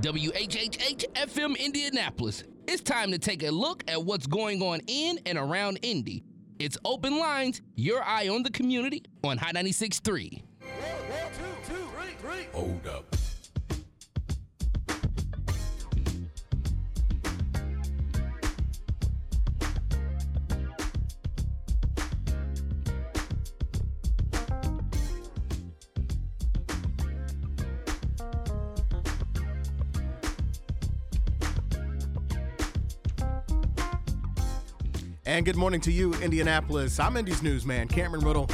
WHHH FM Indianapolis. It's time to take a look at what's going on in and around Indy. It's Open Lines, your eye on the community on High 96.3. Hold up. And good morning to you, Indianapolis. I'm Indy's newsman, Cameron Ridle,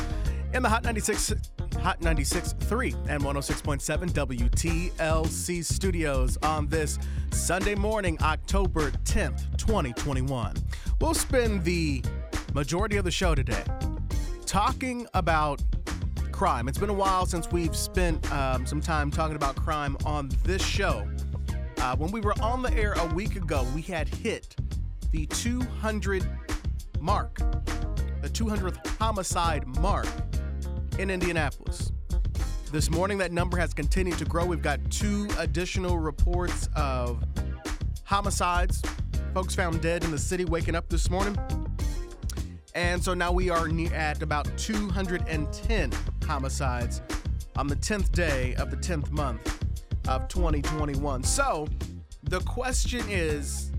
in the Hot 96, Hot 96.3 and 106.7 WTLC studios on this Sunday morning, October 10th, 2021. We'll spend the majority of the show today talking about crime. It's been a while since we've spent um, some time talking about crime on this show. Uh, when we were on the air a week ago, we had hit the 200 mark, the 200th homicide mark in Indianapolis. This morning, that number has continued to grow. We've got two additional reports of homicides, folks found dead in the city waking up this morning. And so now we are at about 210 homicides on the 10th day of the 10th month of 2021. So the question is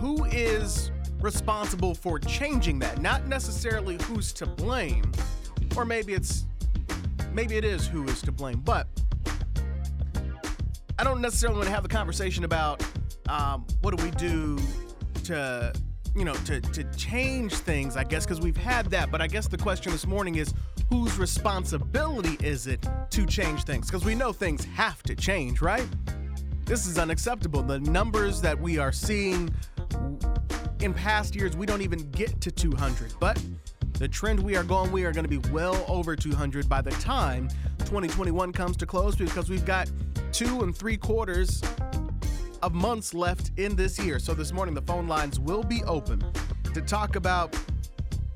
who is responsible for changing that? Not necessarily who's to blame, or maybe it's maybe it is who is to blame, but I don't necessarily want to have the conversation about um, what do we do to you know to to change things. I guess because we've had that, but I guess the question this morning is whose responsibility is it to change things? Because we know things have to change, right? This is unacceptable. The numbers that we are seeing in past years, we don't even get to 200, but the trend we are going, we are going to be well over 200 by the time 2021 comes to close because we've got two and three quarters of months left in this year. So this morning, the phone lines will be open to talk about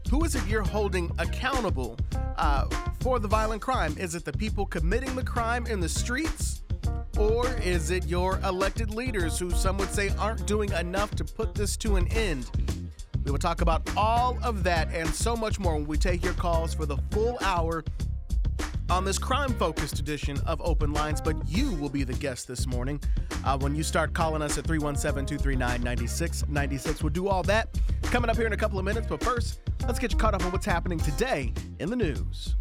who is it you're holding accountable uh, for the violent crime? Is it the people committing the crime in the streets? Or is it your elected leaders who some would say aren't doing enough to put this to an end? We will talk about all of that and so much more when we take your calls for the full hour on this crime focused edition of Open Lines. But you will be the guest this morning uh, when you start calling us at 317 239 9696. We'll do all that coming up here in a couple of minutes. But first, let's get you caught up on what's happening today in the news.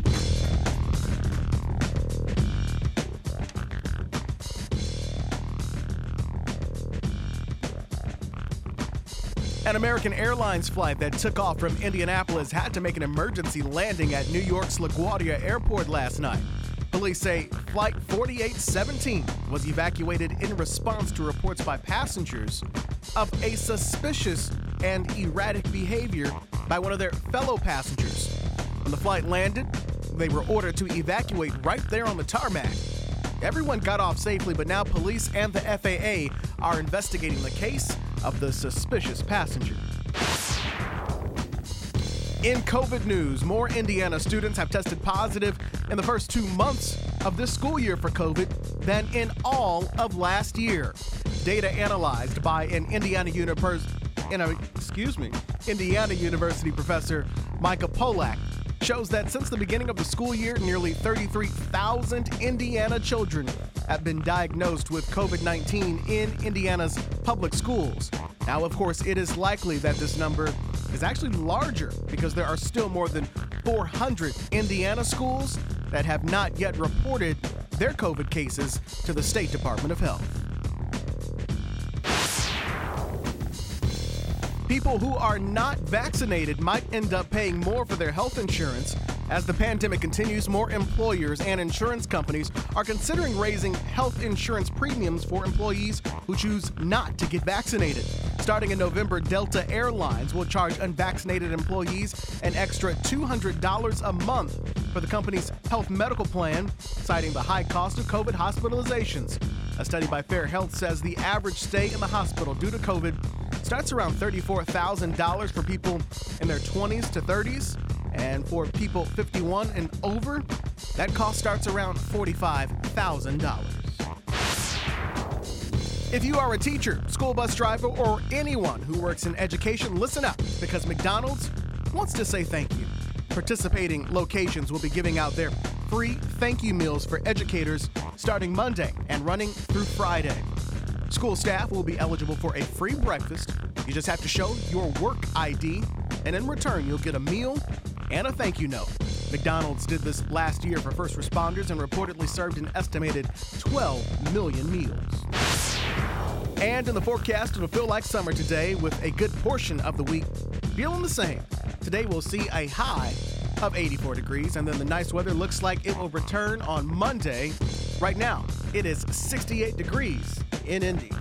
An American Airlines flight that took off from Indianapolis had to make an emergency landing at New York's LaGuardia Airport last night. Police say Flight 4817 was evacuated in response to reports by passengers of a suspicious and erratic behavior by one of their fellow passengers. When the flight landed, they were ordered to evacuate right there on the tarmac. Everyone got off safely, but now police and the FAA are investigating the case of the suspicious passenger. In COVID news, more Indiana students have tested positive in the first two months of this school year for COVID than in all of last year. Data analyzed by an Indiana University, excuse me, Indiana University professor Micah Pollak shows that since the beginning of the school year, nearly 33,000 Indiana children have been diagnosed with COVID 19 in Indiana's public schools. Now, of course, it is likely that this number is actually larger because there are still more than 400 Indiana schools that have not yet reported their COVID cases to the State Department of Health. People who are not vaccinated might end up paying more for their health insurance. As the pandemic continues, more employers and insurance companies are considering raising health insurance premiums for employees who choose not to get vaccinated. Starting in November, Delta Airlines will charge unvaccinated employees an extra $200 a month for the company's health medical plan, citing the high cost of COVID hospitalizations. A study by Fair Health says the average stay in the hospital due to COVID starts around $34,000 for people in their 20s to 30s. And for people 51 and over, that cost starts around $45,000. If you are a teacher, school bus driver, or anyone who works in education, listen up because McDonald's wants to say thank you. Participating locations will be giving out their free thank you meals for educators starting Monday and running through Friday. School staff will be eligible for a free breakfast. You just have to show your work ID, and in return, you'll get a meal and a thank you note. McDonald's did this last year for first responders and reportedly served an estimated 12 million meals. And in the forecast, it'll feel like summer today with a good portion of the week feeling the same. Today we'll see a high of 84 degrees, and then the nice weather looks like it will return on Monday. Right now, it is 68 degrees in Indy.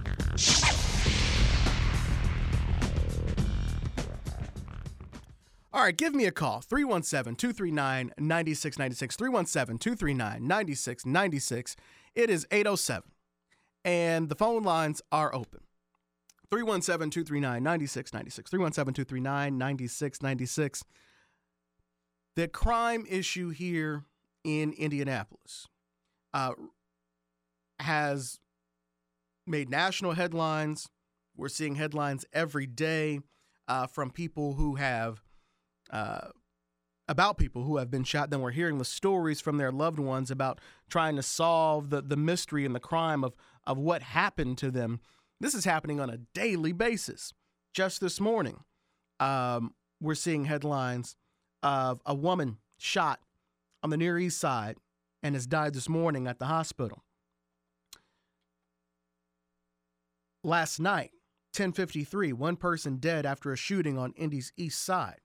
All right, give me a call 317 239 9696. 317 239 9696. It is 807 and the phone lines are open. 317 239 9696. 317 239 9696. The crime issue here in Indianapolis uh, has made national headlines. We're seeing headlines every day uh, from people who have, uh, about people who have been shot. Then we're hearing the stories from their loved ones about trying to solve the, the mystery and the crime of, of what happened to them. This is happening on a daily basis. Just this morning, um, we're seeing headlines of a woman shot on the Near East Side and has died this morning at the hospital. Last night, 1053, one person dead after a shooting on Indy's East Side.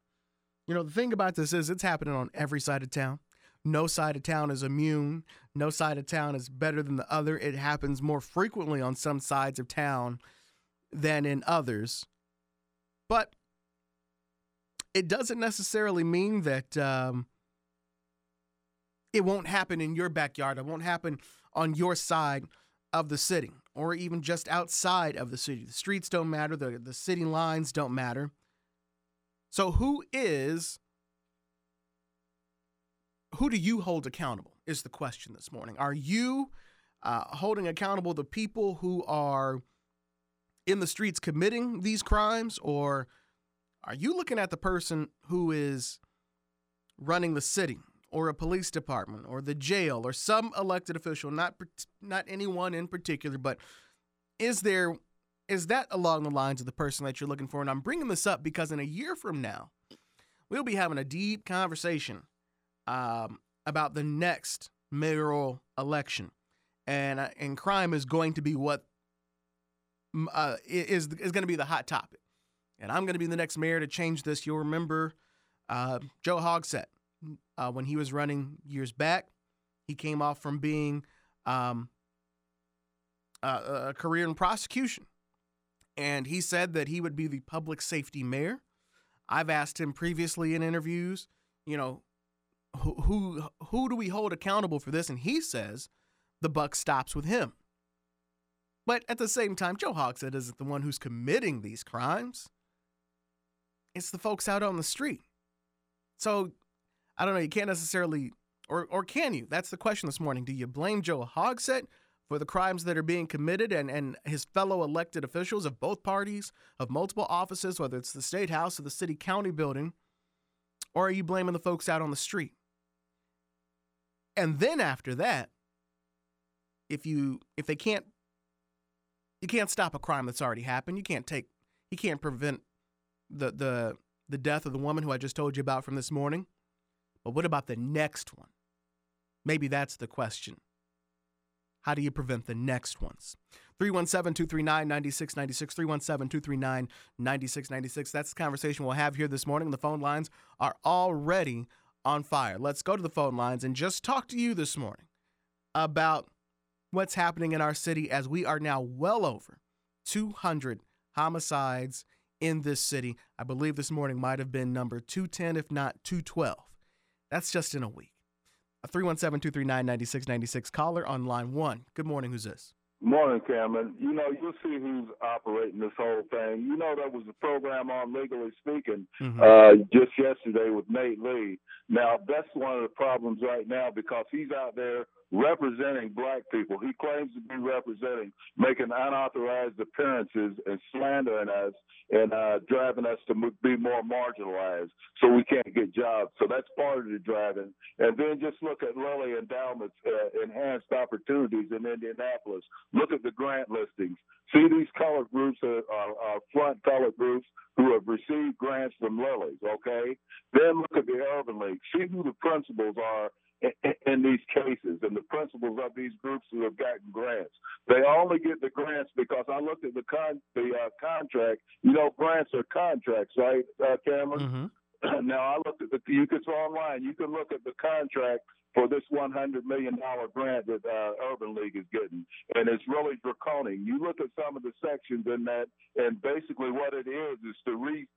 You know, the thing about this is it's happening on every side of town. No side of town is immune. No side of town is better than the other. It happens more frequently on some sides of town than in others. But it doesn't necessarily mean that um, it won't happen in your backyard. It won't happen on your side of the city or even just outside of the city. The streets don't matter, the, the city lines don't matter. So, who is who do you hold accountable? Is the question this morning. Are you uh, holding accountable the people who are in the streets committing these crimes, or are you looking at the person who is running the city, or a police department, or the jail, or some elected official? Not not anyone in particular, but is there is that along the lines of the person that you're looking for? And I'm bringing this up because in a year from now, we'll be having a deep conversation um, about the next mayoral election, and uh, and crime is going to be what uh, is is going to be the hot topic. And I'm going to be the next mayor to change this. You'll remember uh, Joe Hogsett uh, when he was running years back. He came off from being um, a career in prosecution, and he said that he would be the public safety mayor. I've asked him previously in interviews, you know, who who who do we hold accountable for this? And he says the buck stops with him. But at the same time, Joe Hogsett isn't the one who's committing these crimes. It's the folks out on the street. So I don't know, you can't necessarily or or can you? That's the question this morning. Do you blame Joe Hogsett for the crimes that are being committed and, and his fellow elected officials of both parties, of multiple offices, whether it's the state house or the city county building? Or are you blaming the folks out on the street? And then after that, if you if they can't you can't stop a crime that's already happened. You can't take you can't prevent the the the death of the woman who I just told you about from this morning. But what about the next one? Maybe that's the question. How do you prevent the next ones? 317 239 9696. 317 239 9696. That's the conversation we'll have here this morning. The phone lines are already on fire. Let's go to the phone lines and just talk to you this morning about what's happening in our city as we are now well over 200 homicides in this city. I believe this morning might have been number 210, if not 212. That's just in a week. A 317 239 9696 caller on line one. Good morning. Who's this? Morning, Cameron. You know, you'll see who's operating this whole thing. You know, there was a program on Legally Speaking mm-hmm. uh, just yesterday with Nate Lee. Now, that's one of the problems right now because he's out there representing black people. He claims to be representing, making unauthorized appearances and slandering us and uh, driving us to be more marginalized so we can't get jobs. So that's part of the driving. And then just look at Lilly Endowment's uh, enhanced opportunities in Indianapolis. Look at the grant listings. See these colored groups are, are, are front colored groups who have received grants from Lilly's, okay? Then look at the Urban League. See who the principals are in these cases and the principals of these groups who have gotten grants. They only get the grants because I looked at the con the uh, contract. You know, grants are contracts, right, uh, Cameron? Mm-hmm. Now I looked at the. You can go online. You can look at the contract for this $100 million grant that uh, Urban League is getting, and it's really draconian. You look at some of the sections in that, and basically what it is is to re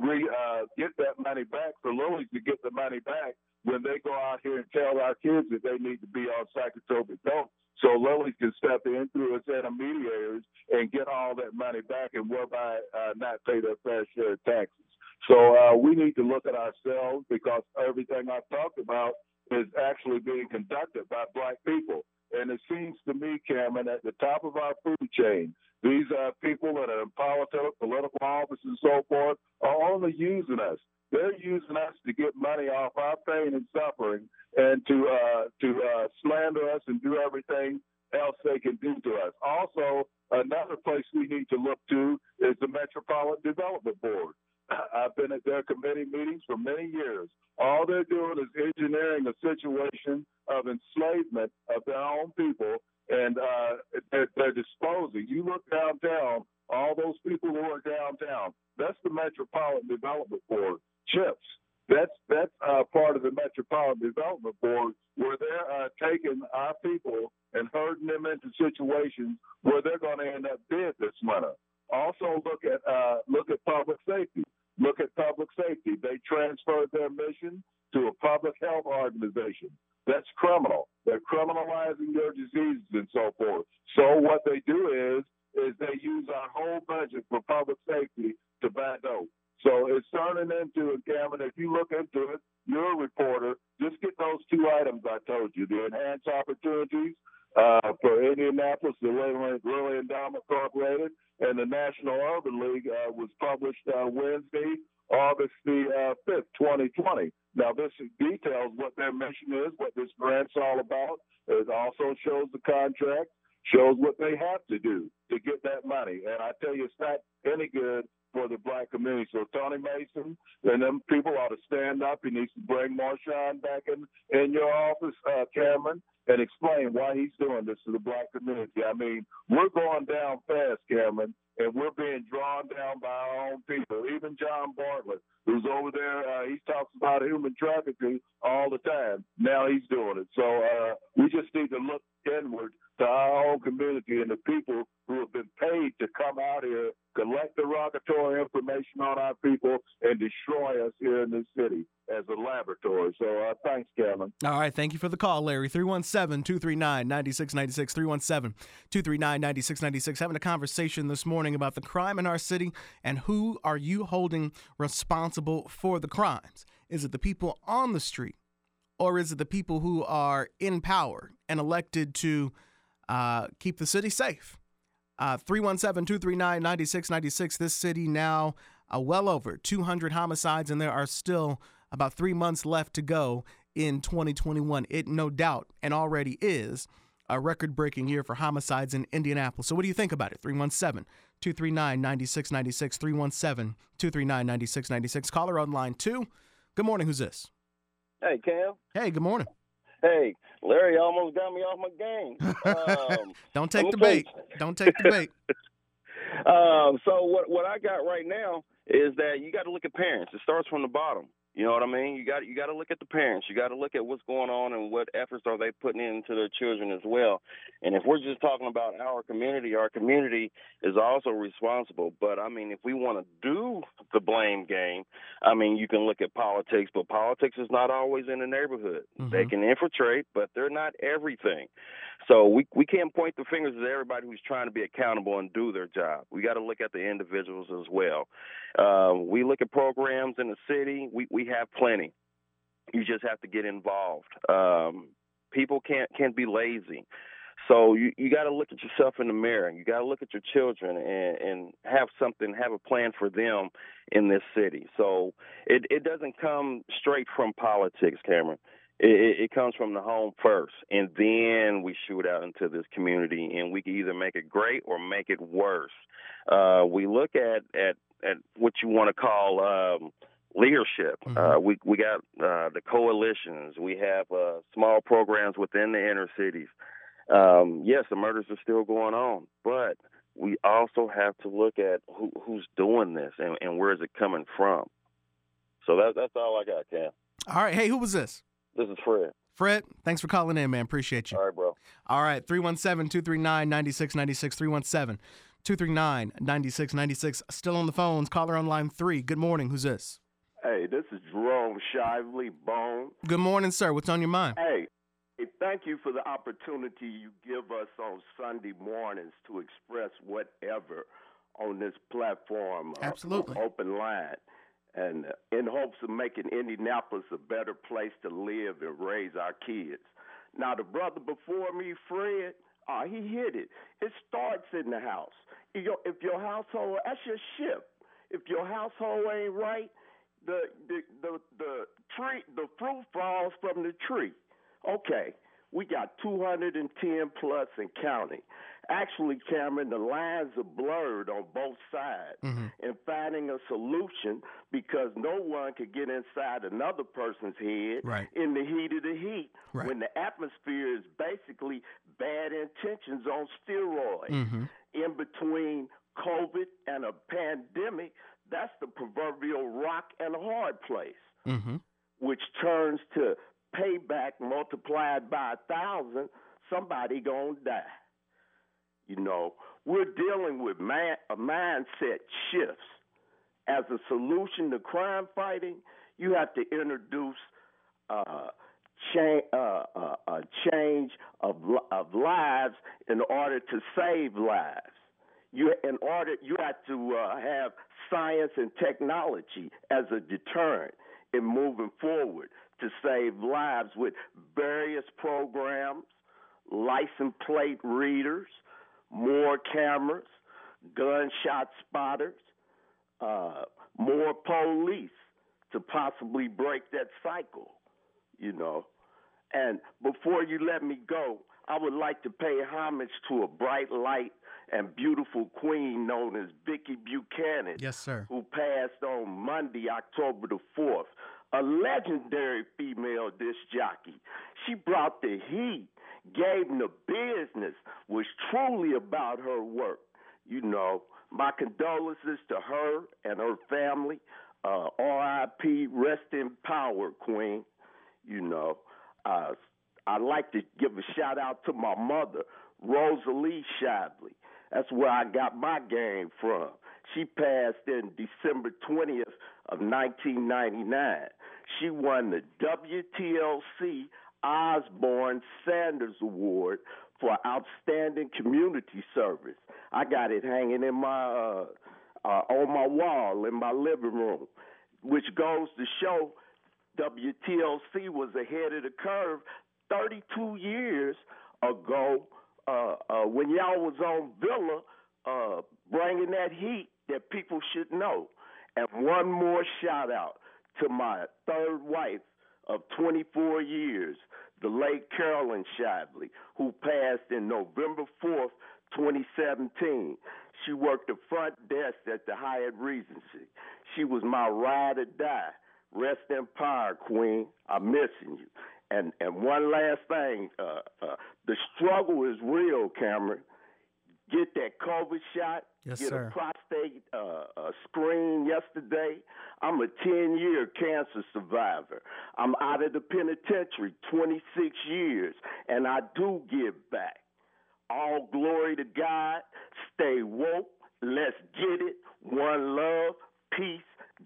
re uh, get that money back for Lilly's to get the money back when they go out here and tell our kids that they need to be on psychotropic dope. So Lilly can step in through its intermediaries and get all that money back and whereby uh, not pay their fair share of taxes. So uh, we need to look at ourselves because everything I've talked about is actually being conducted by black people. And it seems to me, Cameron, at the top of our food chain, these uh, people that are in politics, political office, and so forth are only using us. They're using us to get money off our pain and suffering, and to uh, to uh, slander us and do everything else they can do to us. Also, another place we need to look to is the Metropolitan Development Board. I've been at their committee meetings for many years. All they're doing is engineering a situation of enslavement of their own people, and uh, they're, disposing. You look downtown, all those people who are downtown, that's the Metropolitan Development Board. CHIPS. That's that's uh, part of the Metropolitan Development Board, where they're uh, taking our people and herding them into situations where they're going to end up dead this winter. Also, look at uh, look at public safety. Look at public safety. They transferred their mission to a public health organization. That's criminal. They're criminalizing your diseases and so forth. So what they do is is they use our whole budget for public safety to buy dope. So it's turning into a Cameron. If you look into it, you're a reporter. Just get those two items I told you: the enhanced opportunities uh, for Indianapolis, the Lilly Endowment Incorporated, and the National Urban League uh, was published uh, Wednesday, August the 5th, uh, 2020. Now, this details what their mission is, what this grant's all about. It also shows the contract, shows what they have to do to get that money. And I tell you, it's not any good for the black community. So Tony Mason and them people ought to stand up. He needs to bring Marshawn back in in your office, uh, Cameron, and explain why he's doing this to the black community. I mean, we're going down fast, Cameron, and we're being drawn down by our own people. Even John Bartlett, who's over there, uh, he talks about human trafficking all the time. Now he's doing it. So uh, we just need to look inward to our own community and the people who have been paid to come out here, collect derogatory information on our people, and destroy us here in this city as a laboratory. So uh, thanks, Kevin. All right. Thank you for the call, Larry. 317 239 9696. 317 239 9696. Having a conversation this morning about the crime in our city and who are you holding responsible for the crimes? Is it the people on the street? Or is it the people who are in power and elected to uh, keep the city safe? Uh, 317 239 9696. This city now uh, well over 200 homicides, and there are still about three months left to go in 2021. It no doubt and already is a record breaking year for homicides in Indianapolis. So, what do you think about it? 317 239 9696. 317 239 9696. Caller on line two. Good morning. Who's this? Hey, Cam. Hey, good morning. Hey, Larry almost got me off my game. Um, Don't take the bait. Don't take the bait. um, so what what I got right now is that you got to look at parents. It starts from the bottom. You know what I mean? You got you got to look at the parents. You got to look at what's going on and what efforts are they putting into their children as well. And if we're just talking about our community, our community is also responsible. But I mean, if we want to do the blame game, I mean, you can look at politics, but politics is not always in the neighborhood. Mm-hmm. They can infiltrate, but they're not everything. So we we can't point the fingers at everybody who's trying to be accountable and do their job. We got to look at the individuals as well. Uh, we look at programs in the city. We we have plenty. You just have to get involved. Um, People can't can't be lazy. So you you got to look at yourself in the mirror. You got to look at your children and and have something, have a plan for them in this city. So it it doesn't come straight from politics, Cameron. It, it comes from the home first, and then we shoot out into this community, and we can either make it great or make it worse. Uh, we look at at at what you want to call um, leadership. Mm-hmm. Uh, we we got uh, the coalitions. We have uh, small programs within the inner cities um, yes, the murders are still going on, but we also have to look at who, who's doing this and, and where is it coming from. So that, that's all I got, Cam. All right. Hey, who was this? This is Fred. Fred, thanks for calling in, man. Appreciate you. All right, bro. All right. 317 239 9696. 317 239 9696. Still on the phones. Caller on line three. Good morning. Who's this? Hey, this is Jerome Shively Bone. Good morning, sir. What's on your mind? Hey, hey, thank you for the opportunity you give us on Sunday mornings to express whatever on this platform. Uh, Absolutely. Uh, open line. And in hopes of making Indianapolis a better place to live and raise our kids. Now, the brother before me, Fred, uh, he hit it. It starts in the house. If your, if your household, that's your ship. If your household ain't right, the the the the tree, the fruit falls from the tree. Okay, we got 210 plus and counting. Actually, Cameron, the lines are blurred on both sides mm-hmm. and finding a solution because no one could get inside another person's head right. in the heat of the heat right. when the atmosphere is basically bad intentions on steroids. Mm-hmm. In between COVID and a pandemic, that's the proverbial rock and a hard place, mm-hmm. which turns to payback multiplied by a thousand, somebody gonna die. You know, we're dealing with man, a mindset shifts. As a solution to crime fighting, you have to introduce uh, uh, uh, a change of, of lives in order to save lives. You, in order, you have to uh, have science and technology as a deterrent in moving forward to save lives with various programs, license plate readers, more cameras, gunshot spotters, uh, more police to possibly break that cycle, you know. And before you let me go, I would like to pay homage to a bright light and beautiful queen known as Vicki Buchanan. Yes, sir. Who passed on Monday, October the 4th a legendary female disc jockey. She brought the heat, gave the business, was truly about her work. You know, my condolences to her and her family. Uh, R.I.P. Rest in power, Queen. You know, uh, I'd like to give a shout out to my mother, Rosalie Shively. That's where I got my game from. She passed in December 20th of 1999. She won the WTLC Osborne Sanders Award for outstanding community service. I got it hanging in my uh, uh, on my wall in my living room, which goes to show WTLC was ahead of the curve 32 years ago uh, uh, when y'all was on Villa uh, bringing that heat that people should know. And one more shout out to my third wife of 24 years, the late Carolyn Shively, who passed in November 4th, 2017. She worked the front desk at the Hyatt Regency. She was my ride or die. Rest in power, Queen. I'm missing you. And and one last thing, uh, uh, the struggle is real, Cameron get that COVID shot, yes, get sir. a prostate uh, uh, screen yesterday. I'm a 10 year cancer survivor. I'm out of the penitentiary 26 years, and I do give back. All glory to God. Stay woke. Let's get it. One love. Peace.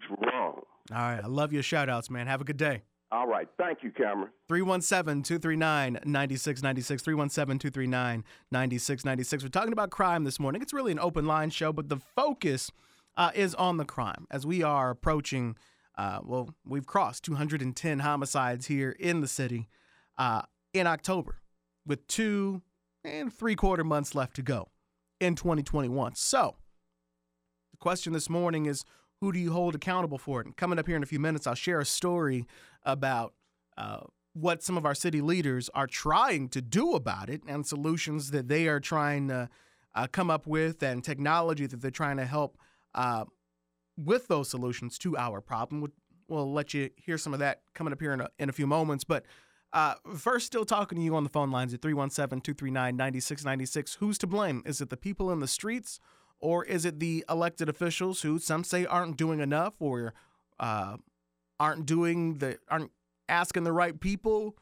Jerome. All right. I love your shout outs, man. Have a good day. All right. Thank you, Cameron. 317 239 9696. 317 239 9696. We're talking about crime this morning. It's really an open line show, but the focus uh, is on the crime as we are approaching, uh, well, we've crossed 210 homicides here in the city. Uh, in October with two and three quarter months left to go in 2021. So, the question this morning is who do you hold accountable for it? And coming up here in a few minutes, I'll share a story about uh, what some of our city leaders are trying to do about it and solutions that they are trying to uh, come up with and technology that they're trying to help uh, with those solutions to our problem. We'll, let you hear some of that coming up here in a, in a few moments. But uh, first, still talking to you on the phone lines at 317 239 9696. Who's to blame? Is it the people in the streets or is it the elected officials who some say aren't doing enough or uh, aren't doing the, aren't asking the right people?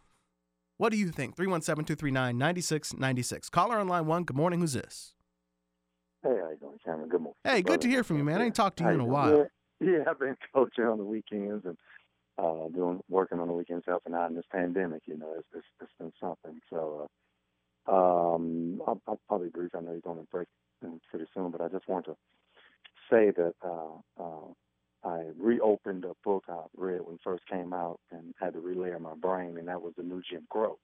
What do you think? 317 239 9696. Caller on line one. Good morning. Who's this? Hey, how you doing, Cameron? Good morning. Hey, good to hear from you, man. I ain't talked to you in a while. Yeah, yeah, I've been coaching on the weekends and uh, doing working on the weekends, helping out in this pandemic. You know, it's it's, it's been something. So, uh, um, I'll, I'll probably brief. I know you're going to break pretty soon, but I just want to say that uh, uh, I reopened a book I read when it first came out and had to relayer my brain, and that was The New Jim Crow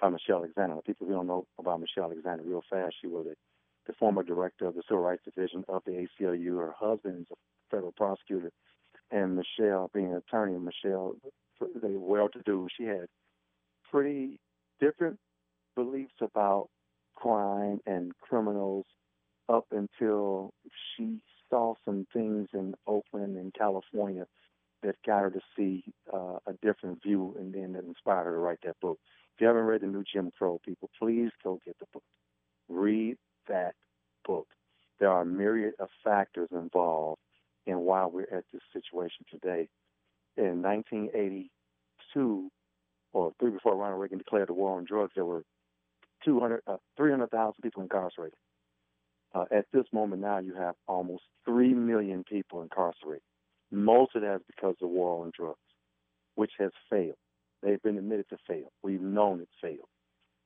by Michelle Alexander. People who don't know about Michelle Alexander real fast, she was a, the former director of the Civil Rights Division of the ACLU. Her husband is a federal prosecutor and Michelle, being an attorney, Michelle, they were well-to-do. She had pretty different beliefs about crime and criminals up until she saw some things in Oakland and California that got her to see uh, a different view, and then that inspired her to write that book. If you haven't read the new Jim Crow, people, please go get the book. Read that book. There are a myriad of factors involved in why we're at this situation today. In 1982, or three before Ronald Reagan declared the war on drugs, there were 200, uh, 300,000 people incarcerated. Uh, at this moment now, you have almost 3 million people incarcerated. Most of that is because of the war on drugs, which has failed. They've been admitted to fail. We've known it failed.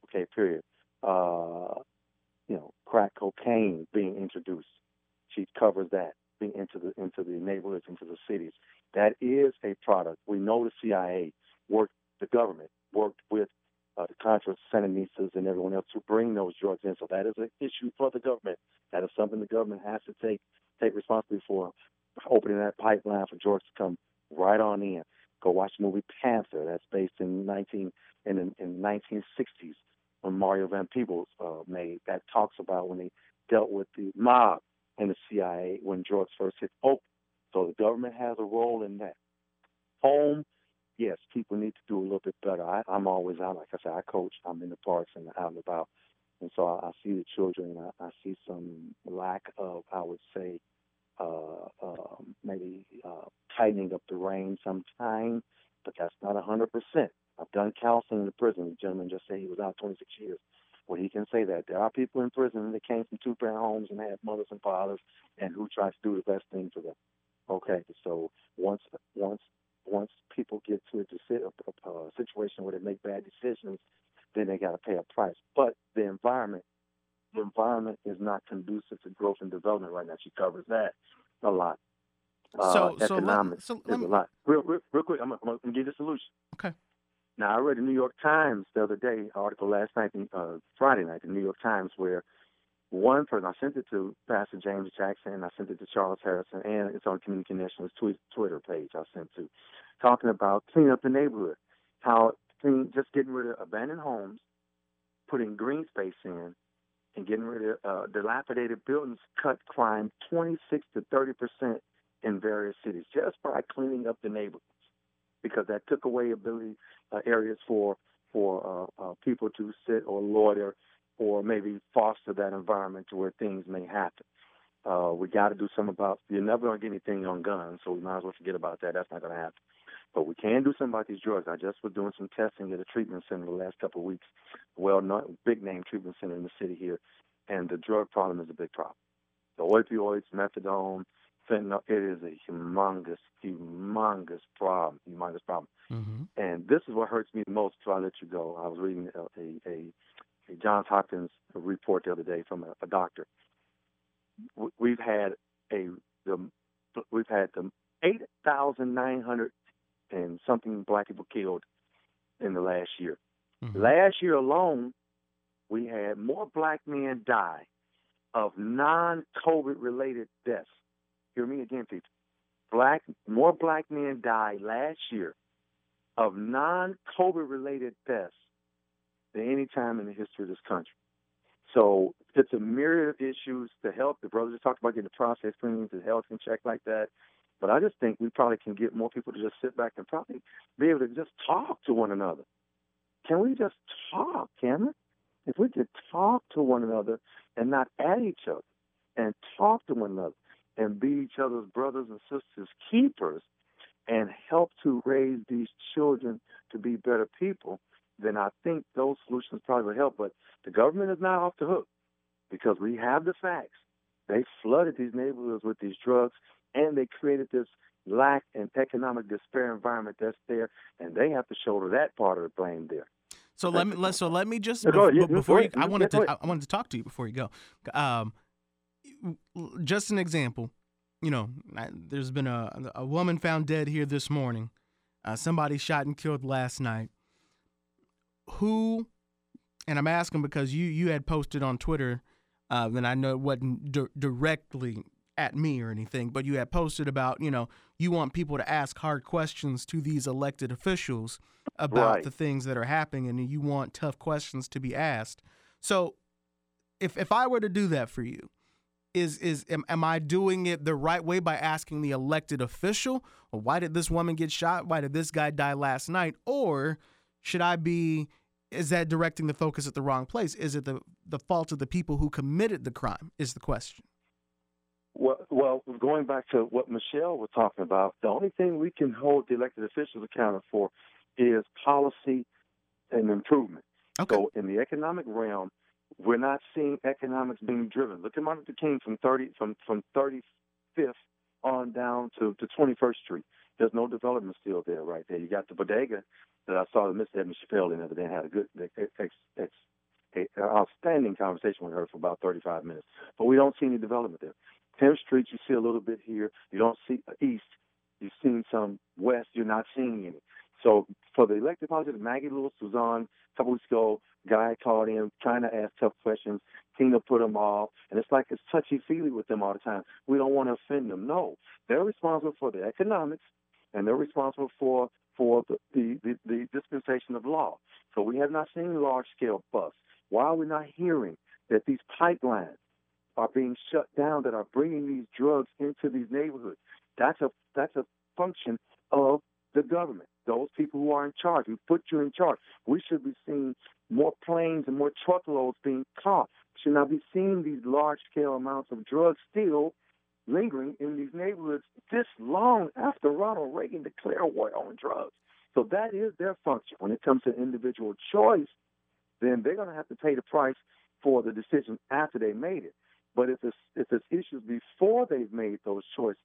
Okay, period. Uh, you know, crack cocaine being introduced. She covers that being into the into the neighborhoods, into the cities. That is a product. We know the CIA worked, the government worked with uh, the Contras, Sandinistas, and everyone else to bring those drugs in. So that is an issue for the government. That is something the government has to take take responsibility for. Opening that pipeline for drugs to come right on in. Go watch the movie Panther. That's based in 19 in in 1960s when Mario Van Peebles uh, made. That talks about when they dealt with the mob and the CIA when drugs first hit open. So the government has a role in that. Home, yes, people need to do a little bit better. I, I'm always out, like I said, I coach. I'm in the parks and out and about, and so I, I see the children. And I, I see some lack of, I would say, uh, uh, maybe uh, tightening up the reins sometime, but that's not a hundred percent. I've done counseling in the prison. The gentleman just said he was out 26 years. Well, he can say that there are people in prison that came from two-parent homes and had mothers and fathers, and who try to do the best thing for them. Okay, so once once once people get to a, a, a situation where they make bad decisions, then they got to pay a price. But the environment, the environment is not conducive to growth and development right now. She covers that a lot. Uh, so, so economics let, so let me, a lot. Real, real, real quick, I'm, I'm going to give you a solution. Okay. Now, I read the New York Times the other day, article last night, uh, Friday night, the New York Times, where one person, I sent it to Pastor James Jackson, I sent it to Charles Harrison, and it's on Community National's Twitter page I sent to, talking about cleaning up the neighborhood, how clean, just getting rid of abandoned homes, putting green space in, and getting rid of uh, dilapidated buildings cut crime 26 to 30 percent in various cities just by cleaning up the neighborhoods because that took away ability uh, areas for for uh, uh, people to sit or loiter or maybe foster that environment to where things may happen. Uh, we got to do something about. You're never going to get anything on guns, so we might as well forget about that. That's not going to happen. But we can do something about these drugs. I just was doing some testing at a treatment center the last couple of weeks, well, not big name treatment center in the city here, and the drug problem is a big problem. The opioids, methadone, fentanyl, it is a humongous, humongous problem, humongous problem. Mm-hmm. And this is what hurts me the most before I let you go. I was reading a, a, a Johns Hopkins report the other day from a, a doctor. We've had a the we've had the eight thousand nine hundred and something black people killed in the last year. Mm-hmm. Last year alone, we had more black men die of non-COVID related deaths. Hear me again, people. Black more black men died last year of non-COVID related deaths than any time in the history of this country. So it's a myriad of issues. The health, the brothers talked about getting the prostate screenings, the health and check like that. But I just think we probably can get more people to just sit back and probably be able to just talk to one another. Can we just talk, can we? If we could talk to one another and not at each other and talk to one another and be each other's brothers and sisters keepers and help to raise these children to be better people, then I think those solutions probably would help. But the government is not off the hook because we have the facts. They flooded these neighborhoods with these drugs and they created this lack and economic despair environment that's there, and they have to shoulder that part of the blame there. So let me let so let me just before, before you, I wanted to I wanted to talk to you before you go. Um, just an example, you know, there's been a a woman found dead here this morning. Uh, somebody shot and killed last night. Who, and I'm asking because you you had posted on Twitter, uh, and I know it wasn't di- directly at me or anything, but you had posted about, you know, you want people to ask hard questions to these elected officials about right. the things that are happening and you want tough questions to be asked. So if if I were to do that for you, is is am, am I doing it the right way by asking the elected official, or why did this woman get shot? Why did this guy die last night? Or should I be is that directing the focus at the wrong place? Is it the the fault of the people who committed the crime? Is the question. Well, well, going back to what Michelle was talking about, the only thing we can hold the elected officials accountable for is policy and improvement. Okay. So, in the economic realm, we're not seeing economics being driven. Look at Martin Luther King from 30 from from 35th on down to, to 21st Street. There's no development still there right there. You got the bodega that I saw that Miss Chappelle in the other day had a good ex, ex, outstanding conversation with her for about 35 minutes. But we don't see any development there. 10th Street, you see a little bit here. You don't see uh, east. You've seen some west. You're not seeing any. So for the elected politicians, Maggie Lewis was on a couple weeks ago. Guy called in trying to ask tough questions. Tina put them off, and it's like it's touchy feely with them all the time. We don't want to offend them. No, they're responsible for the economics, and they're responsible for for the the, the, dispensation of law. So we have not seen large scale busts. Why are we not hearing that these pipelines are being shut down that are bringing these drugs into these neighborhoods. That's a that's a function of the government. Those people who are in charge, who put you in charge. We should be seeing more planes and more truckloads being caught. We should not be seeing these large scale amounts of drugs still lingering in these neighborhoods this long after Ronald Reagan declared war on drugs. So that is their function. When it comes to individual choice, then they're going to have to pay the price for the decision after they made it. But if it's if it's issues before they've made those choices,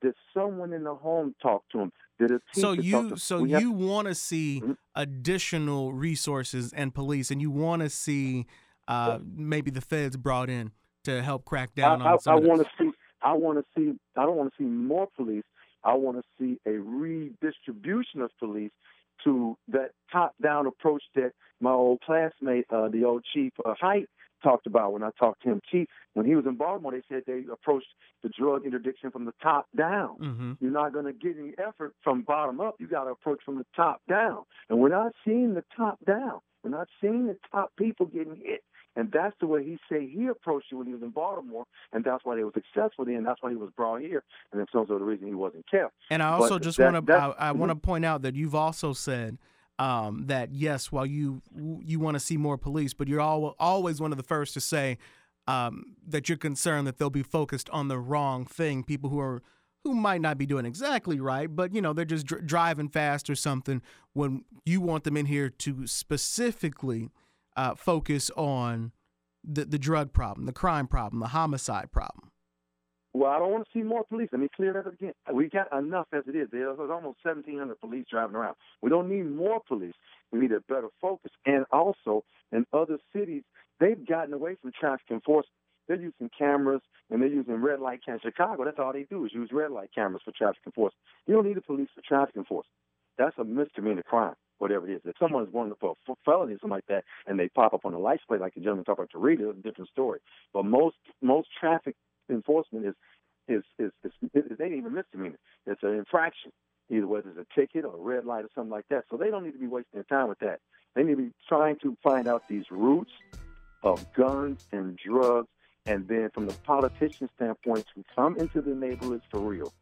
did someone in the home talk to them? Did a teacher so you talk so you want to see mm-hmm. additional resources and police, and you want to see uh, maybe the feds brought in to help crack down I, on. I, I want to see. I want to see. I don't want to see more police. I want to see a redistribution of police to that top-down approach that my old classmate, uh, the old chief uh, Hite, talked about when I talked to him. Chief, when he was in Baltimore, they said they approached the drug interdiction from the top down. Mm-hmm. You're not going to get any effort from bottom up. You got to approach from the top down. And we're not seeing the top down. We're not seeing the top people getting hit. And that's the way he said he approached it when he was in Baltimore, and that's why they were successful then. That's why he was brought here, and some of the reason he wasn't kept. And I also but just want to I, I want to point out that you've also said um, that yes, while you you want to see more police, but you're all, always one of the first to say um, that you're concerned that they'll be focused on the wrong thing. People who are who might not be doing exactly right, but you know they're just dr- driving fast or something. When you want them in here to specifically uh, focus on the the drug problem, the crime problem, the homicide problem. Well, I don't want to see more police. Let me clear that up again. We got enough as it is. There's almost 1,700 police driving around. We don't need more police. We need a better focus. And also, in other cities, they've gotten away from traffic enforcement. They're using cameras and they're using red light cameras. Chicago, that's all they do is use red light cameras for traffic enforcement. You don't need the police for traffic enforcement. That's a misdemeanor crime. Whatever it is. If someone is wanted for a felony or something like that, and they pop up on the license plate, like the gentleman talked about to read it's a different story. But most most traffic enforcement is is is, is, is, is they ain't even misdemeanor. It's an infraction, either whether it's a ticket or a red light or something like that. So they don't need to be wasting their time with that. They need to be trying to find out these roots of guns and drugs, and then from the politician standpoint, to come into the neighborhoods for real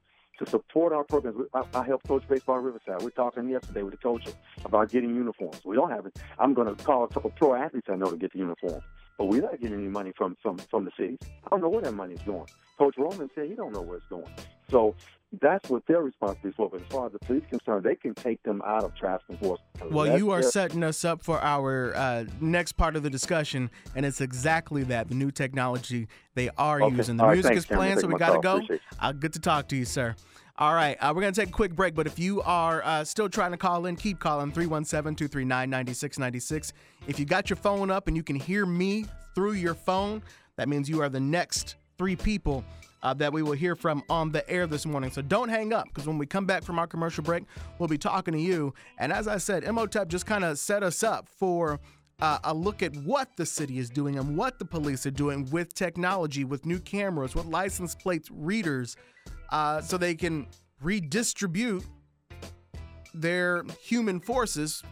to support our programs. I, I helped coach baseball Riverside. We're talking yesterday with the coach about getting uniforms. We don't have it. I'm going to call a couple pro athletes I know to get the uniforms, but we're not getting any money from from from the cities. I don't know where that money is going. Coach Roman said he don't know where it's going. So that's what their responsibility for. But as far as the police concerned, they can take them out of traffic enforcement. Well, That's you are their- setting us up for our uh, next part of the discussion, and it's exactly that the new technology they are Okay. using. The All right, music thanks, is playing, so we got to go. Uh, good to talk to you, sir. All right, uh, we're going to take a quick break, but if you are uh, still trying to call in, keep calling 317 239 9696. If you got your phone up and you can hear me through your phone, that means you are the next three people uh, that we will hear from on the air this morning. So don't hang up because when we come back from our commercial break, we'll be talking to you. And as I said, Imhotep just kind of set us up for uh, a look at what the city is doing and what the police are doing with technology, with new cameras, with license plate readers, uh, so they can redistribute their human forces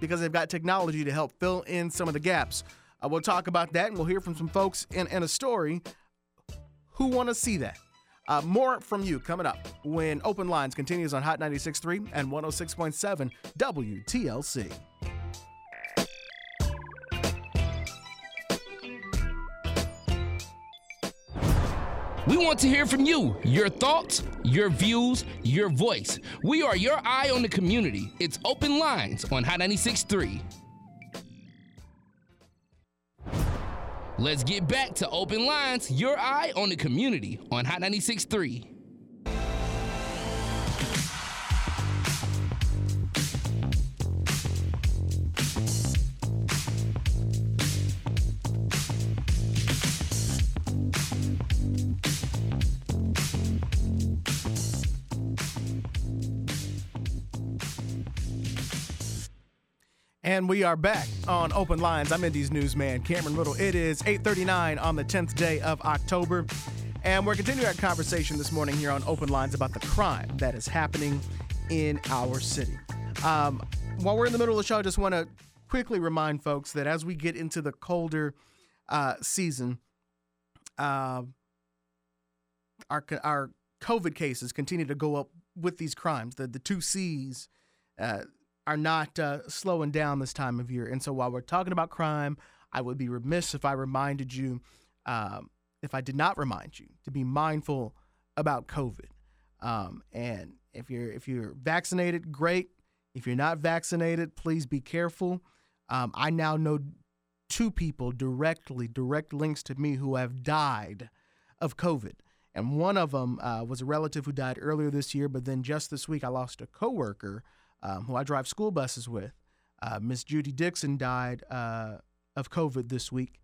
because they've got technology to help fill in some of the gaps. Uh, we'll talk about that and we'll hear from some folks in, in a story who want to see that. Uh, more from you coming up when Open Lines continues on Hot 96.3 and 106.7 WTLC. We want to hear from you, your thoughts, your views, your voice. We are your eye on the community. It's Open Lines on Hot 96.3. Let's get back to Open Lines, your eye on the community on Hot 96.3. And we are back on Open Lines. I'm Indy's newsman, Cameron Ridle. It is 8:39 on the 10th day of October, and we're continuing our conversation this morning here on Open Lines about the crime that is happening in our city. Um, while we're in the middle of the show, I just want to quickly remind folks that as we get into the colder uh, season, uh, our our COVID cases continue to go up with these crimes. The the two C's. Uh, are not uh, slowing down this time of year. And so while we're talking about crime, I would be remiss if I reminded you, um, if I did not remind you, to be mindful about COVID. Um, and if you're if you're vaccinated, great. If you're not vaccinated, please be careful. Um, I now know two people directly, direct links to me who have died of COVID. And one of them uh, was a relative who died earlier this year, but then just this week I lost a coworker um, who I drive school buses with. Uh, Miss Judy Dixon died uh, of COVID this week.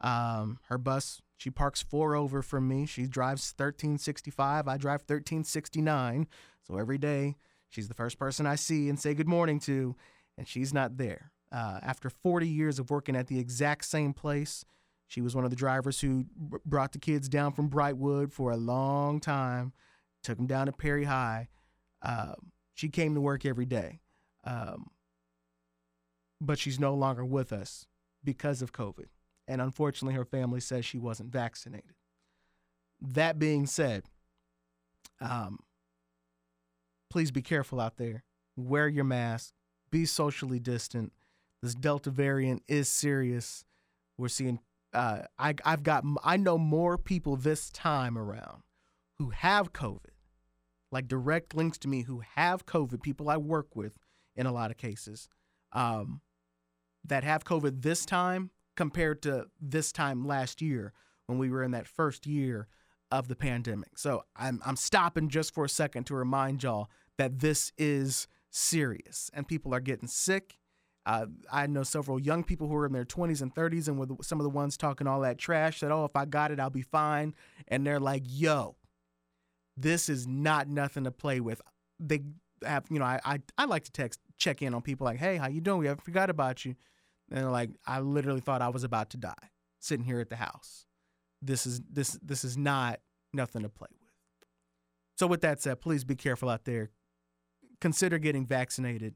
Um, her bus, she parks four over from me. She drives 1365. I drive 1369. So every day, she's the first person I see and say good morning to, and she's not there. Uh, after 40 years of working at the exact same place, she was one of the drivers who b- brought the kids down from Brightwood for a long time, took them down to Perry High. Um, she came to work every day. Um, but she's no longer with us because of COVID. And unfortunately, her family says she wasn't vaccinated. That being said, um, please be careful out there. Wear your mask, be socially distant. This Delta variant is serious. We're seeing, uh, I, I've got, I know more people this time around who have COVID like direct links to me who have COVID, people I work with in a lot of cases, um, that have COVID this time compared to this time last year when we were in that first year of the pandemic. So I'm, I'm stopping just for a second to remind y'all that this is serious and people are getting sick. Uh, I know several young people who are in their 20s and 30s and the, some of the ones talking all that trash that, oh, if I got it, I'll be fine. And they're like, yo, this is not nothing to play with. They have you know I, I I like to text check in on people like hey how you doing? We haven't forgot about you. And they're like I literally thought I was about to die sitting here at the house. This is this this is not nothing to play with. So with that said please be careful out there. Consider getting vaccinated.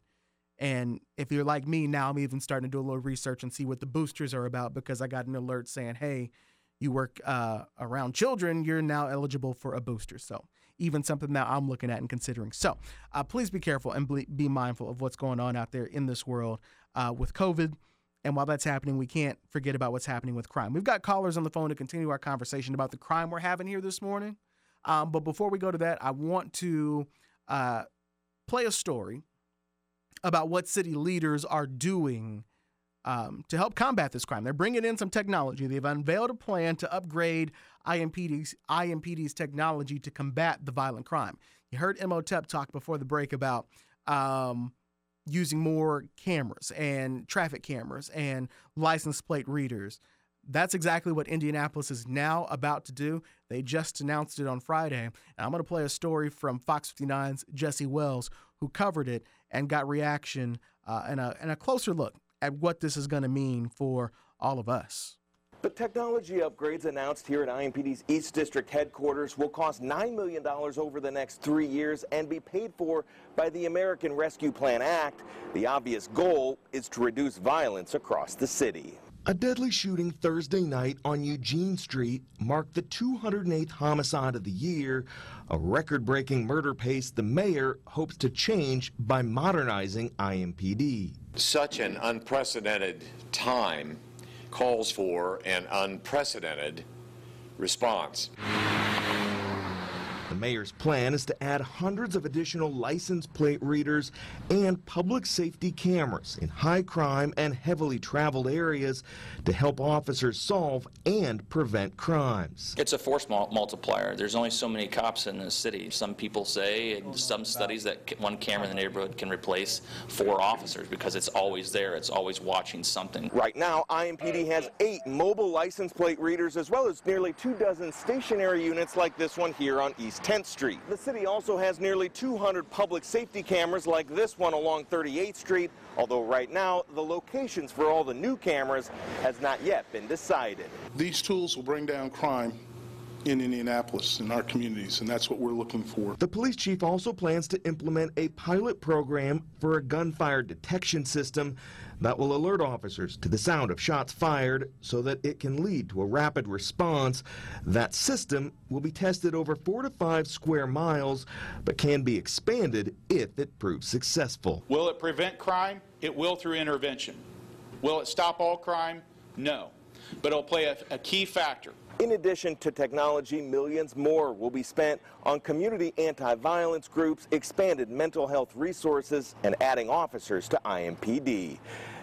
And if you're like me now I'm even starting to do a little research and see what the boosters are about because I got an alert saying hey you work uh, around children you're now eligible for a booster so even something that I'm looking at and considering. So uh, please be careful and be mindful of what's going on out there in this world uh, with COVID. And while that's happening, we can't forget about what's happening with crime. We've got callers on the phone to continue our conversation about the crime we're having here this morning. Um, but before we go to that, I want to uh, play a story about what city leaders are doing um, to help combat this crime. They're bringing in some technology. They've unveiled a plan to upgrade IMPD's, IMPD's technology to combat the violent crime. You heard Imhotep talk before the break about um, using more cameras and traffic cameras and license plate readers. That's exactly what Indianapolis is now about to do. They just announced it on Friday. And I'm going to play a story from Fox 59's Jesse Wells, who covered it and got reaction uh, and, a, and a closer look at what this is going to mean for all of us. The technology upgrades announced here at IMPD's East District headquarters will cost $9 million over the next three years and be paid for by the American Rescue Plan Act. The obvious goal is to reduce violence across the city. A deadly shooting Thursday night on Eugene Street marked the 208th homicide of the year, a record breaking murder pace the mayor hopes to change by modernizing IMPD. Such an unprecedented time calls for an unprecedented response. The mayor's plan is to add hundreds of additional license plate readers and public safety cameras in high crime and heavily traveled areas to help officers solve and prevent crimes. It's a force multiplier. There's only so many cops in the city. Some people say, in some studies, that one camera in the neighborhood can replace four officers because it's always there. It's always watching something. Right now, IMPD has eight mobile license plate readers as well as nearly two dozen stationary units like this one here on East 10th Street. The city also has nearly 200 public safety cameras like this one along 38th Street, although right now the locations for all the new cameras has not yet been decided. These tools will bring down crime in Indianapolis in our communities, and that's what we're looking for. The police chief also plans to implement a pilot program for a gunfire detection system that will alert officers to the sound of shots fired so that it can lead to a rapid response. That system will be tested over four to five square miles, but can be expanded if it proves successful. Will it prevent crime? It will through intervention. Will it stop all crime? No. But it'll play a, a key factor. In addition to technology, millions more will be spent on community anti-violence groups, expanded mental health resources, and adding officers to IMPD.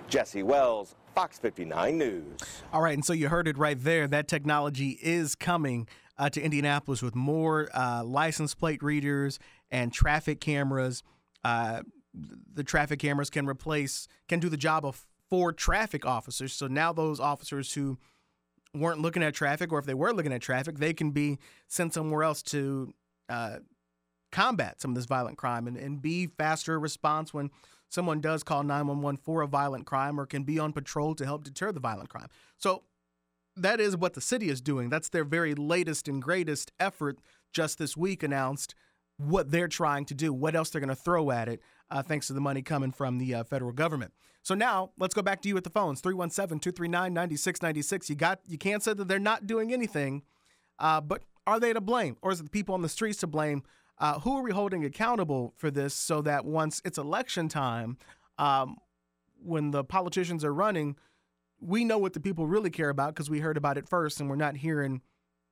Jesse Wells, Fox 59 News. All right, and so you heard it right there. That technology is coming uh, to Indianapolis with more uh, license plate readers and traffic cameras. Uh, the traffic cameras can replace, can do the job of four traffic officers. So now those officers who weren't looking at traffic, or if they were looking at traffic, they can be sent somewhere else to uh, combat some of this violent crime and, and be faster response when someone does call 911 for a violent crime or can be on patrol to help deter the violent crime. So that is what the city is doing. That's their very latest and greatest effort just this week announced what they're trying to do, what else they're going to throw at it, uh, thanks to the money coming from the uh, federal government. So now let's go back to you at the phones 317 239 9696. You got you can't say that they're not doing anything, uh, but are they to blame? Or is it the people on the streets to blame uh, who are we holding accountable for this so that once it's election time, um, when the politicians are running, we know what the people really care about because we heard about it first and we're not hearing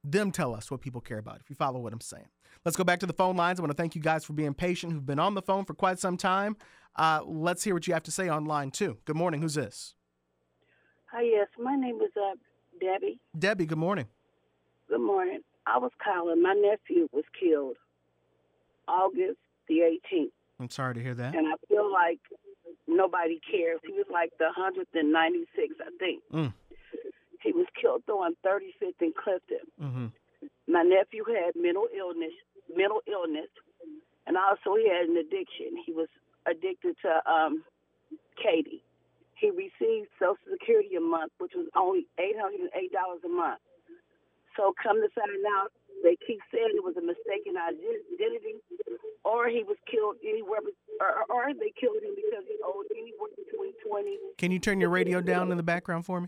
them tell us what people care about, if you follow what I'm saying. Let's go back to the phone lines. I want to thank you guys for being patient who've been on the phone for quite some time. Uh, let's hear what you have to say on line two. Good morning. Who's this? Hi, yes. My name is uh, Debbie. Debbie, good morning. Good morning. I was calling. My nephew was killed August the 18th. I'm sorry to hear that. And I feel like nobody cares. He was like the 196, I think. Mm. He was killed on 35th and Clifton. Mm-hmm. My nephew had mental illness, mental illness, and also he had an addiction. He was addicted to um, Katie. He received Social Security a month, which was only eight hundred and eight dollars a month. So come to find out, they keep saying it was a mistaken identity, or he was killed anywhere, or, or they killed him because he owed anywhere between twenty. Can you turn your radio down in the background for me?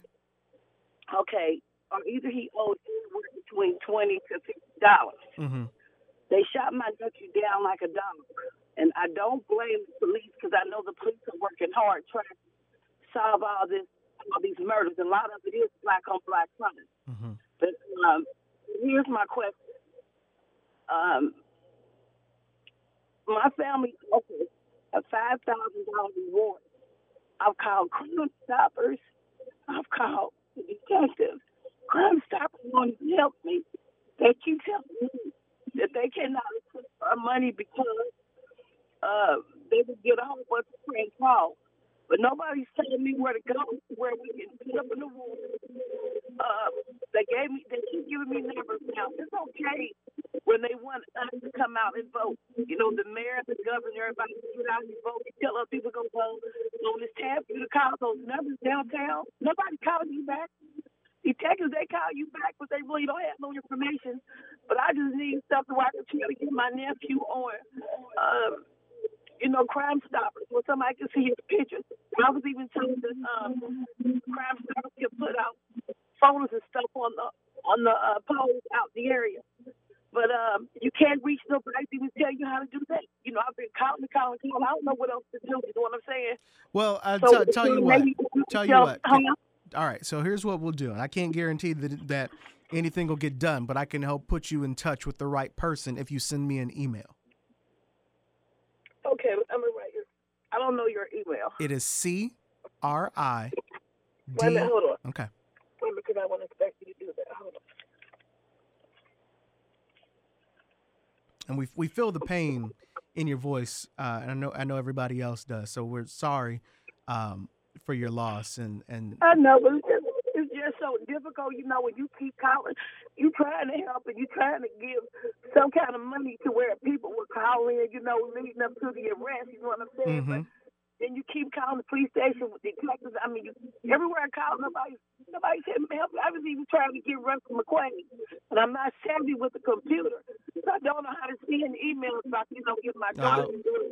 Okay, or either he owed anywhere between twenty to fifty dollars. Mm-hmm. They shot my nephew down like a dog, and I don't blame the police because I know the police are working hard trying to solve all this, all these murders. A lot of it is black on black crime. Mm-hmm. But um, here's my question. Um, my family offered a five thousand dollar reward. I've called Crime Stoppers. I've called the detectives. Crime Stoppers want to help me. They keep telling me that they cannot put our money because uh, they would get a whole bunch of prank calls. But nobody's telling me where to go, where we can put up in the room. Uh, they gave me, they keep giving me numbers now. It's okay when they want us to come out and vote. You know, the mayor, the governor, everybody get out and vote. Tell other people to go vote. So when it's time for you to call those numbers downtown, nobody calls you back. Detectives, they call you back, but they really don't have no information. But I just need something where I can try to get my nephew on. Um, you know, Crime Stoppers, where somebody can see his pictures. I was even told that um, Crime Stoppers can put out photos and stuff on the on the uh, poles out the area. But um, you can't reach nobody to even tell you how to do that. You know, I've been calling, calling, calling. I don't know what else to do. You know what I'm saying? Well, uh, So t- tell you what. Tell you tell- what. All right. So here's what we'll do, and I can't guarantee that that anything will get done, but I can help put you in touch with the right person if you send me an email. Okay, I'm gonna write your. I don't know your email. It is C R I Wait a D. minute, hold on. Okay. Wait a minute, because I wouldn't expect you to do that. Hold on. and we we feel the pain in your voice, uh, and I know I know everybody else does. So we're sorry um, for your loss, and and I know, but it's just, it's just so difficult, you know, when you keep calling, you trying to help and you trying to give some kind of money to where people will call in, you know, leading up to the arrest, you know what I'm saying? Mhm. But then you keep calling the police station with detectives. I mean, you, everywhere I call, nobody, nobody said help. I was even trying to get Russell McQueen, and I'm not savvy with the computer. So I don't know how to send emails so I can, you know, get my daughter.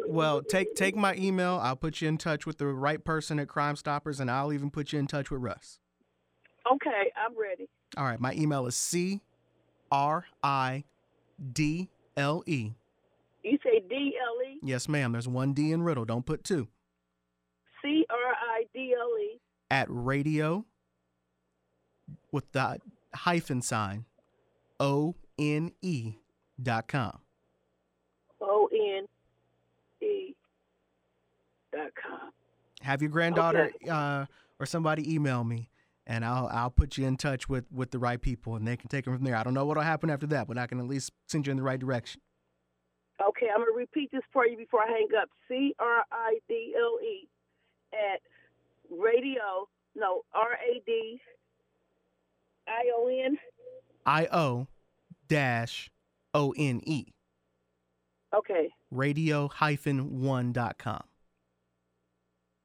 well, take take my email. I'll put you in touch with the right person at Crime Stoppers, and I'll even put you in touch with Russ. Okay, I'm ready. All right, my email is C R I D L E. You say D L E Yes, ma'am. There's one D in Ridle. Don't put two. C R I D L E At radio with the hyphen sign O N E dot com. O N E dot com. Have your granddaughter uh, or somebody email me, and I'll I'll put you in touch with with the right people, and they can take them from there. I don't know what'll happen after that, but I can at least send you in the right direction. Okay, I'm gonna repeat this for you before I hang up. C R I D L E at radio. No, R A D I O N. I O dash O N E. Okay, Radio hyphen one dot com.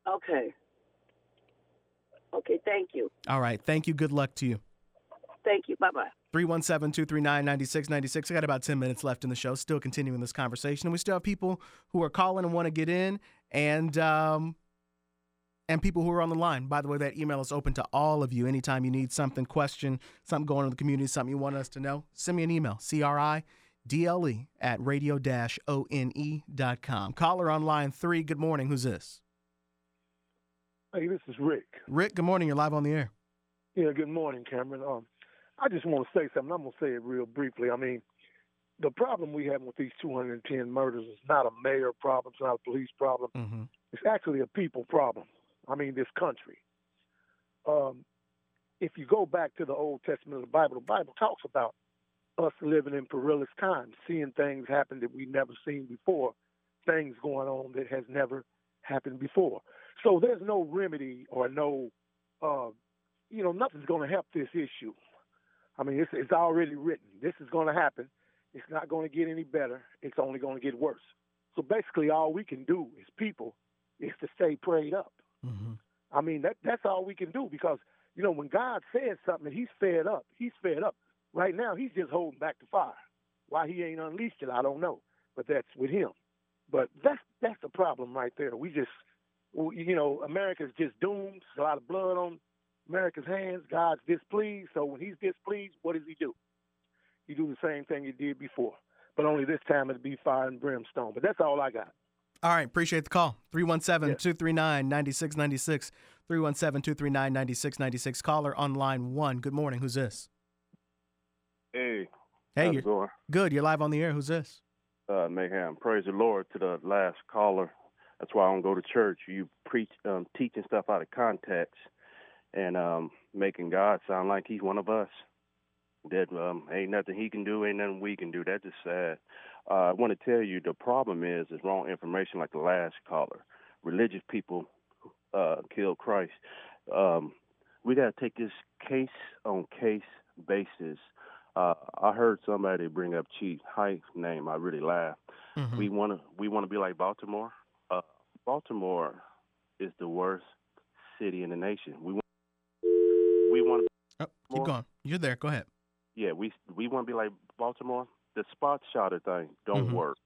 okay, okay. Thank you, All right. Thank you. Good luck to you. thank you. Bye bye. 317 239 9696. I got about 10 minutes left in the show. Still continuing this conversation. And we still have people who are calling and want to get in and um and people who are on the line. By the way, that email is open to all of you. Anytime you need something, question, something going on in the community, something you want us to know, send me an email. C R I D L E at radio O N E dot com. Caller on line three. Good morning. Who's this? Hey, this is Rick. Rick, good morning. You're live on the air. Yeah, good morning, Cameron. Um, I just want to say something. I'm going to say it real briefly. I mean, the problem we have with these 210 murders is not a mayor problem. It's not a police problem. Mm-hmm. It's actually a people problem. I mean, this country. Um, if you go back to the Old Testament of the Bible, the Bible talks about us living in perilous times, seeing things happen that we've never seen before, things going on that has never happened before. So there's no remedy or no, uh, you know, nothing's going to help this issue. I mean, it's, it's already written. This is going to happen. It's not going to get any better. It's only going to get worse. So basically, all we can do as people is to stay prayed up. Mm-hmm. I mean, that that's all we can do because you know when God says something, He's fed up. He's fed up. Right now, He's just holding back the fire. Why He ain't unleashed it, I don't know. But that's with Him. But that's that's the problem right there. We just, you know, America's just doomed. There's a lot of blood on America's hands. God's displeased. So when He's displeased, what does He do? He do the same thing He did before, but only this time it'll be fire and brimstone. But that's all I got. All right, appreciate the call. 317 239 9696. 317 239 9696. Caller on line one. Good morning. Who's this? Hey. Hey, how's you're going? good. You're live on the air. Who's this? Uh, Mayhem. Praise the Lord to the last caller. That's why I don't go to church. You preach, um, teaching stuff out of context and um, making God sound like He's one of us. That um, ain't nothing He can do, ain't nothing we can do. That's just sad. Uh, I want to tell you the problem is is wrong information, like the last caller. Religious people uh, killed Christ. Um, we got to take this case on case basis. Uh, I heard somebody bring up Chief Hite's name. I really laughed. Mm-hmm. We want to we want to be like Baltimore. Uh, Baltimore is the worst city in the nation. We want we want to Oh, keep going. You're there. Go ahead. yeah, we we want to be like Baltimore. The spot shotter thing don't Mhm. work.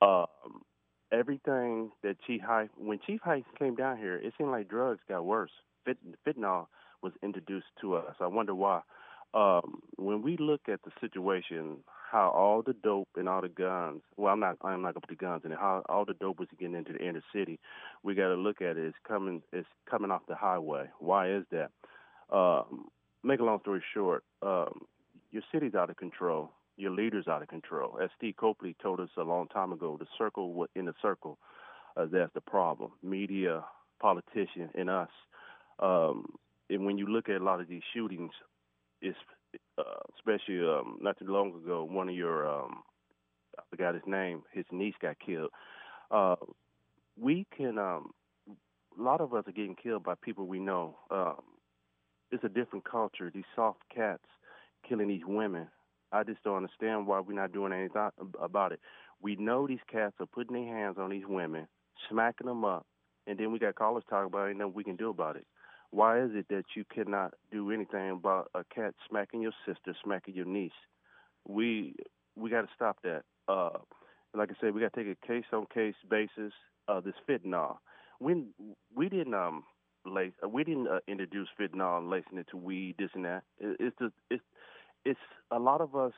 Um, everything that Chief Hite, when Chief Hite came down here, it seemed like drugs got worse. Fit, fentanyl was introduced to us. I wonder why. Um, when we look at the situation, how all the dope and all the guns, well, I'm not, I'm not gonna put the guns in it. How all the dope was getting into the inner city, we got to look at it. It's coming, it's coming off the highway. Why is that? Um, make a long story short, um, your city's out of control. Your leaders out of control. As Steve Copley told us a long time ago, the circle in the circle, uh, that's the problem. Media, politicians, and us. Um, and when you look at a lot of these shootings, it's uh, especially um, not too long ago, one of your um, I forgot his name. His niece got killed. Uh, we can. Um, a lot of us are getting killed by people we know. Um, it's a different culture. These soft cats killing these women. I just don't understand why we're not doing anything about it. We know these cats are putting their hands on these women, smacking them up, and then we got callers talking about and nothing we can do about it. Why is it that you cannot do anything about a cat smacking your sister, smacking your niece? We we got to stop that. Uh, like I said, we got to take a case on case basis. Uh, this fentanyl, we we didn't um lace, we didn't uh, introduce fentanyl and lacing it to weed, this and that. It, it's just it's it's a lot of us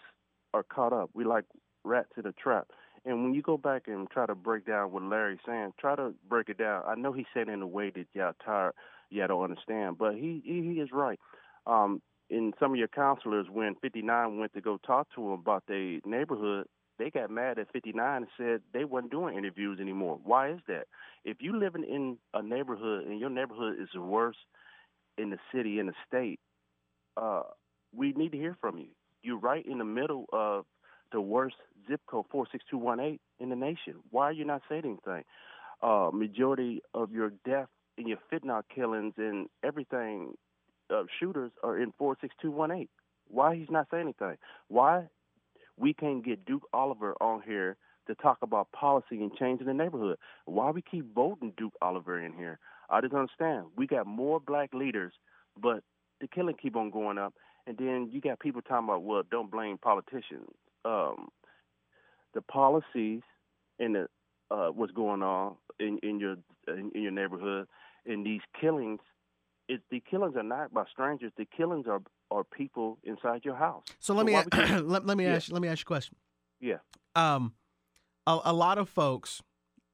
are caught up. We like rats in a trap. And when you go back and try to break down what Larry's saying, try to break it down. I know he said in a way that y'all tired, y'all don't understand, but he he, he is right. Um, in some of your counselors, when 59 went to go talk to him about their neighborhood, they got mad at 59 and said they wasn't doing interviews anymore. Why is that? If you living in a neighborhood and your neighborhood is the worst in the city in the state, uh, we need to hear from you. You're right in the middle of the worst zip code 46218 in the nation. Why are you not saying anything? Uh, majority of your death and your fentanyl killings and everything uh, shooters are in 46218. Why he's not saying anything? Why we can't get Duke Oliver on here to talk about policy and change in the neighborhood? Why we keep voting Duke Oliver in here? I just understand. We got more black leaders, but the killing keep on going up. And then you got people talking about, well, don't blame politicians. Um, the policies and the uh, what's going on in, in your in, in your neighborhood and these killings, it, the killings are not by strangers. The killings are are people inside your house. So let me why a- we let, let me Yeah. ask let me ask you a question. Yeah. Um, a, a lot of folks,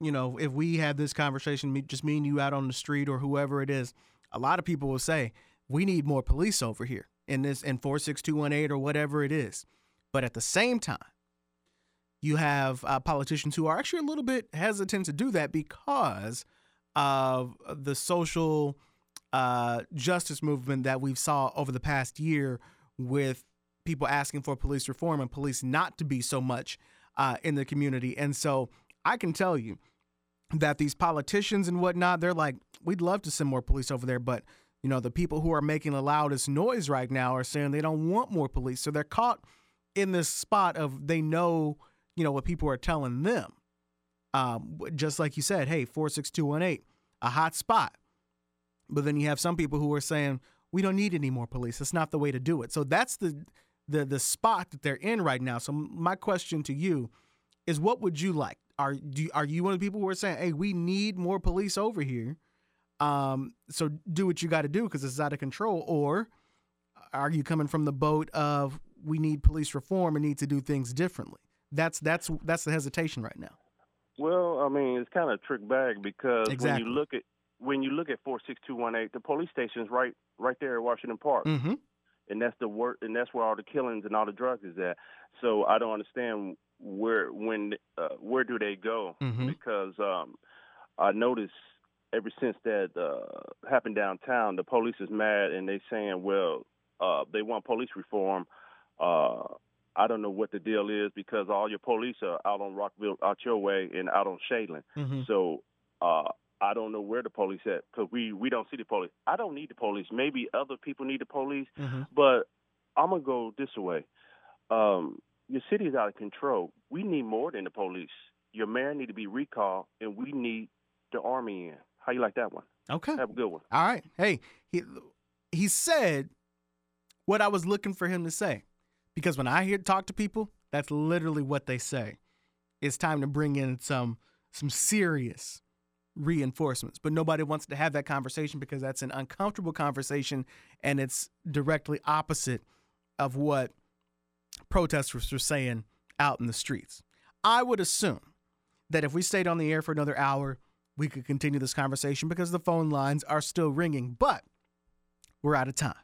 you know, if we had this conversation, just me and you out on the street or whoever it is, a lot of people will say we need more police over here in this in four six two one eight or whatever it is. But at the same time, you have uh, politicians who are actually a little bit hesitant to do that because of the social uh, justice movement that we've saw over the past year with people asking for police reform and police not to be so much uh, in the community. And so I can tell you that these politicians and whatnot, they're like, we'd love to send more police over there, but you know, the people who are making the loudest noise right now are saying they don't want more police. So they're caught in this spot of they know, you know, what people are telling them. Um, just like you said, hey, 46218, a hot spot. But then you have some people who are saying, we don't need any more police. That's not the way to do it. So that's the the the spot that they're in right now. So my question to you is what would you like? Are do are you one of the people who are saying, "Hey, we need more police over here"? Um, so do what you got to do because it's out of control, or are you coming from the boat of we need police reform and need to do things differently? That's that's that's the hesitation right now. Well, I mean, it's kind of a trick bag because Exactly. when you look at when you look at four six two one eight, the police station is right right there at Washington Park, Mm-hmm. and that's the work, and that's where all the killings and all the drugs is at. So I don't understand where when uh, where do they go Mhm. because um, I noticed ever since that uh, happened downtown, the police is mad and they saying, well, uh, they want police reform. Uh, I don't know what the deal is because all your police are out on Rockville, out your way, and out on Shadeland. Mhm. So uh, I don't know where the police at because we we don't see the police. I don't need the police. Maybe other people need the police, Mhm. but I'm gonna go this way. Um, your city is out of control. We need more than the police. Your mayor need to be recalled, and we need the army in. How you like that one? Okay. Have a good one. All right. Hey, he he said what I was looking for him to say. Because when I hear talk to people, that's literally what they say. It's time to bring in some some serious reinforcements. But nobody wants to have that conversation because that's an uncomfortable conversation and it's directly opposite of what protesters are saying out in the streets. I would assume that if we stayed on the air for another hour, we could continue this conversation because the phone lines are still ringing, but we're out of time.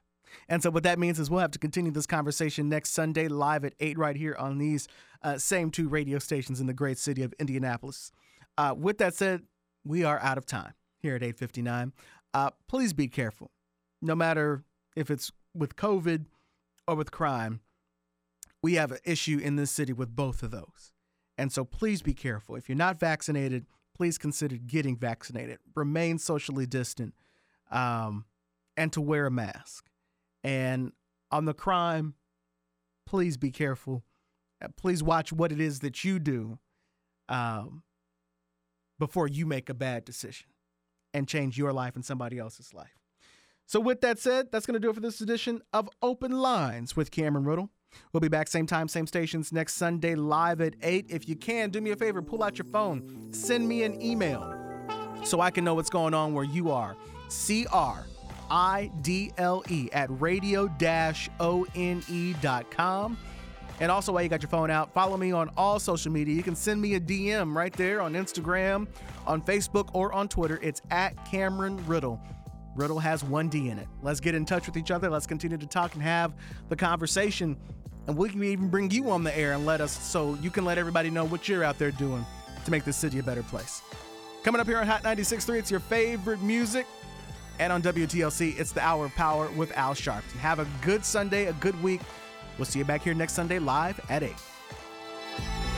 And so, what that means is we'll have to continue this conversation next Sunday live at 8 right here on these uh, same two radio stations in the great city of Indianapolis. Uh, with that said, we are out of time here at 859. Uh, please be careful. No matter if it's with COVID or with crime, we have an issue in this city with both of those. And so please be careful. If you're not vaccinated, please consider getting vaccinated. Remain socially distant um, and to wear a mask. And on the crime, please be careful. Uh, Please watch what it is that you do um, before you make a bad decision and change your life and somebody else's life. So, with that said, that's going to do it for this edition of Open Lines with Cameron Ridle. We'll be back same time, same stations next Sunday live at 8. If you can, do me a favor, pull out your phone, send me an email so I can know what's going on where you are. C R I D L E at radio one dot com. And also, while you got your phone out, follow me on all social media. You can send me a DM right there on Instagram, on Facebook, or on Twitter. It's at Cameron Ridle. Ridle has one D in it. Let's get in touch with each other. Let's continue to talk and have the conversation. And we can even bring you on the air and let us so you can let everybody know what you're out there doing to make this city a better place. Coming up here on Hot 96.3, it's your favorite music. And on WTLC, it's the Hour of Power with Al Sharpton. Have a good Sunday, a good week. We'll see you back here next Sunday live at 8.